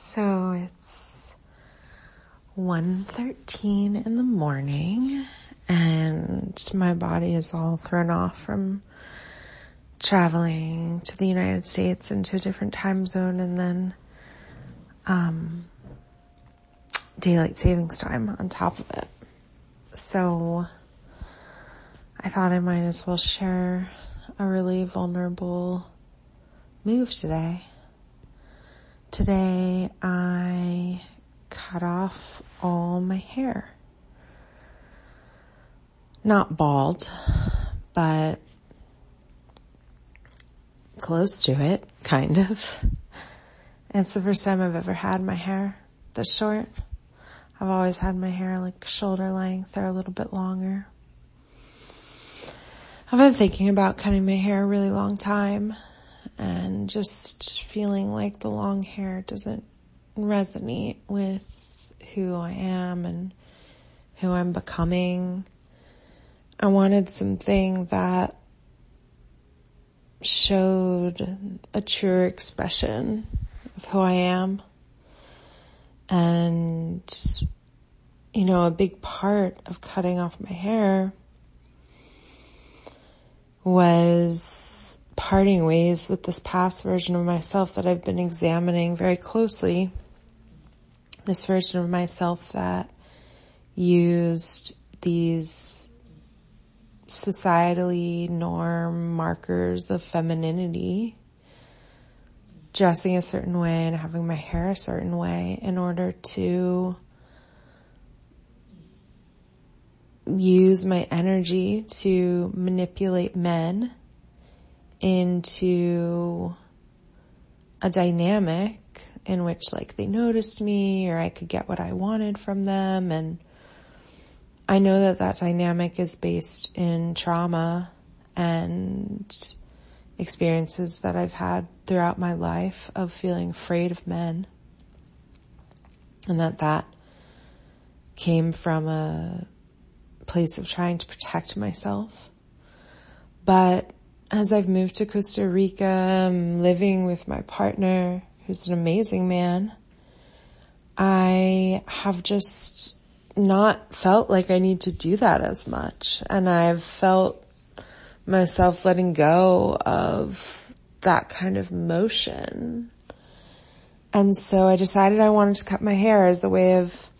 So it's 1.13 in the morning and my body is all thrown off from traveling to the United States into a different time zone and then um, daylight savings time on top of it. So I thought I might as well share a really vulnerable move today. Today I cut off all my hair. Not bald, but close to it, kind of. It's the first time I've ever had my hair this short. I've always had my hair like shoulder length or a little bit longer. I've been thinking about cutting my hair a really long time and just feeling like the long hair doesn't resonate with who I am and who I'm becoming. I wanted something that showed a true expression of who I am. And, you know, a big part of cutting off my hair was parting ways with this past version of myself that I've been examining very closely. This version of myself that used these societally norm markers of femininity, dressing a certain way and having my hair a certain way in order to use my energy to manipulate men into a dynamic in which like they noticed me or I could get what I wanted from them and I know that that dynamic is based in trauma and experiences that I've had throughout my life of feeling afraid of men and that that came from a place of trying to protect myself. But as I've moved to Costa Rica, I'm living with my partner, who's an amazing man. I have just not felt like I need to do that as much. And I've felt myself letting go of that kind of motion. And so I decided I wanted to cut my hair as a way of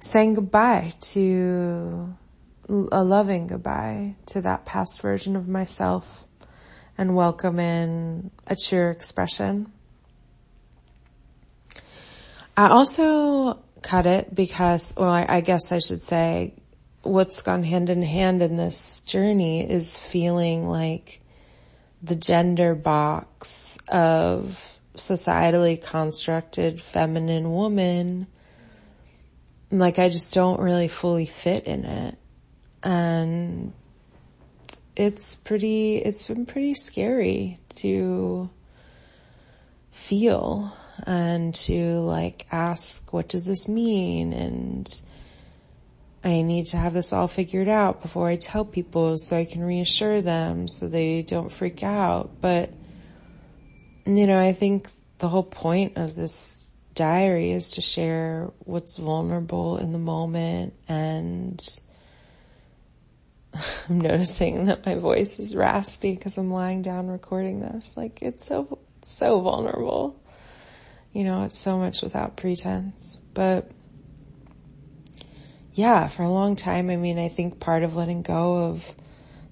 saying goodbye to a loving goodbye to that past version of myself and welcome in a true expression. I also cut it because, well, I, I guess I should say what's gone hand in hand in this journey is feeling like the gender box of societally constructed feminine woman like I just don't really fully fit in it. And it's pretty, it's been pretty scary to feel and to like ask, what does this mean? And I need to have this all figured out before I tell people so I can reassure them so they don't freak out. But, you know, I think the whole point of this diary is to share what's vulnerable in the moment and I'm noticing that my voice is raspy because I'm lying down recording this. Like it's so, so vulnerable. You know, it's so much without pretense, but yeah, for a long time, I mean, I think part of letting go of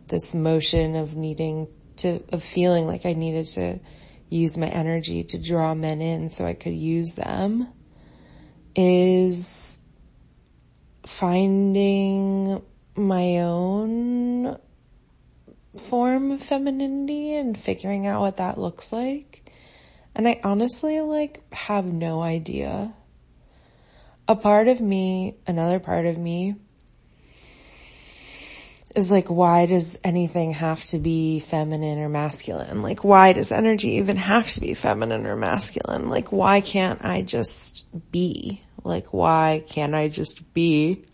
this motion of needing to, of feeling like I needed to use my energy to draw men in so I could use them is finding my own form of femininity and figuring out what that looks like. And I honestly like have no idea. A part of me, another part of me is like, why does anything have to be feminine or masculine? Like, why does energy even have to be feminine or masculine? Like, why can't I just be? Like, why can't I just be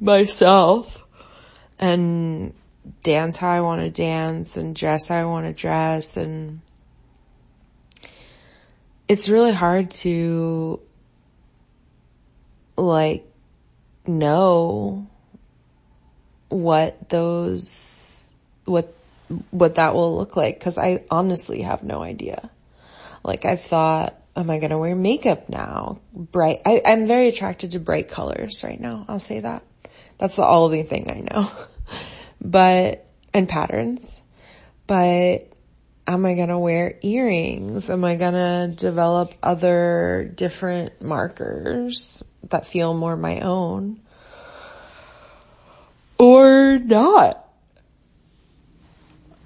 myself and dance how I want to dance and dress how I want to dress and it's really hard to like know what those, what, what that will look like. Cause I honestly have no idea. Like I've thought, am I going to wear makeup now? Bright. I, I'm very attracted to bright colors right now. I'll say that. That's the only thing I know. but, and patterns. But am I gonna wear earrings? Am I gonna develop other different markers that feel more my own? Or not?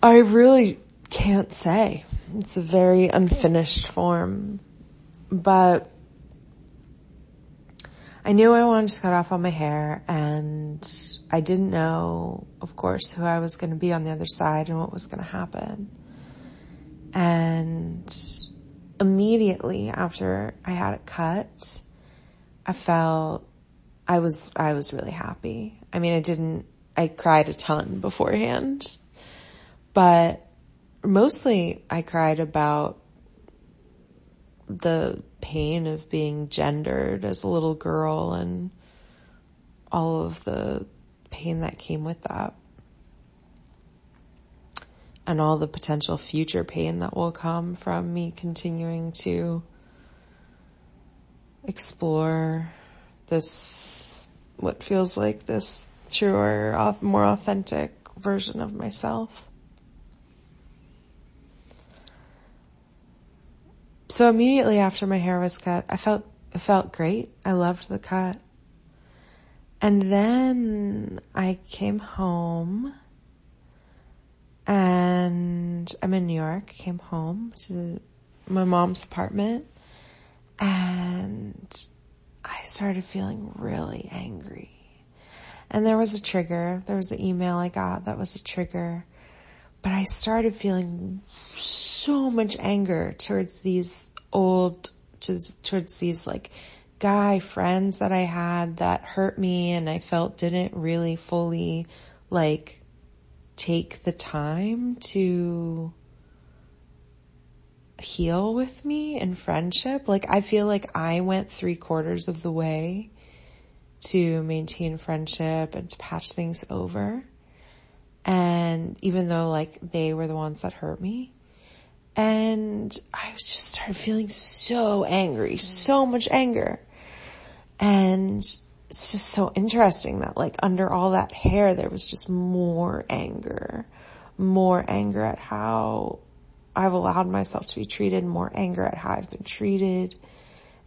I really can't say. It's a very unfinished form, but I knew I wanted to cut off all my hair and I didn't know, of course, who I was going to be on the other side and what was going to happen. And immediately after I had it cut, I felt I was, I was really happy. I mean, I didn't, I cried a ton beforehand, but mostly I cried about the pain of being gendered as a little girl and all of the pain that came with that and all the potential future pain that will come from me continuing to explore this, what feels like this truer, more authentic version of myself. So immediately after my hair was cut, I felt, it felt great. I loved the cut. And then I came home and I'm in New York, came home to my mom's apartment and I started feeling really angry. And there was a trigger. There was an email I got that was a trigger. But I started feeling so much anger towards these old, towards these like guy friends that I had that hurt me and I felt didn't really fully like take the time to heal with me in friendship. Like I feel like I went three quarters of the way to maintain friendship and to patch things over. And even though like they were the ones that hurt me and I just started feeling so angry, so much anger. And it's just so interesting that like under all that hair, there was just more anger, more anger at how I've allowed myself to be treated, more anger at how I've been treated,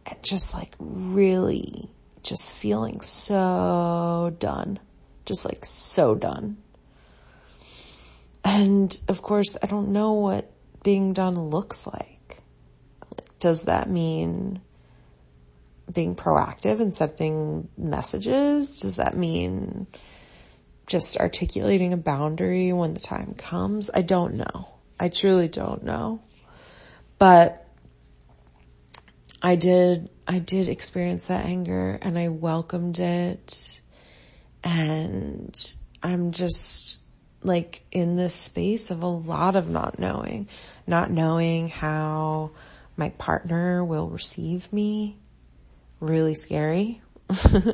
and just like really just feeling so done, just like so done. And of course, I don't know what being done looks like. Does that mean being proactive and sending messages? Does that mean just articulating a boundary when the time comes? I don't know. I truly don't know. But I did, I did experience that anger and I welcomed it and I'm just like in this space of a lot of not knowing, not knowing how my partner will receive me, really scary.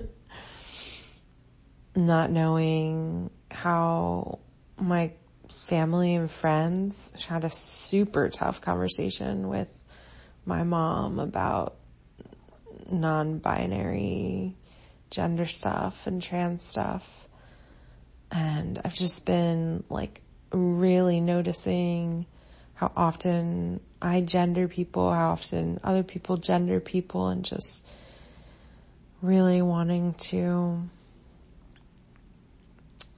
Not knowing how my family and friends had a super tough conversation with my mom about non-binary gender stuff and trans stuff. And I've just been like really noticing how often I gender people, how often other people gender people and just really wanting to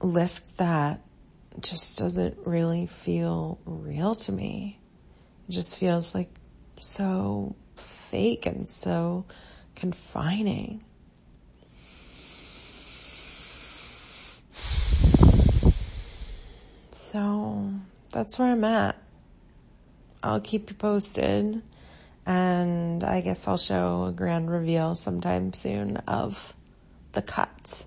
lift that just doesn't really feel real to me. It just feels like so fake and so confining. That's where I'm at. I'll keep you posted and I guess I'll show a grand reveal sometime soon of the cuts.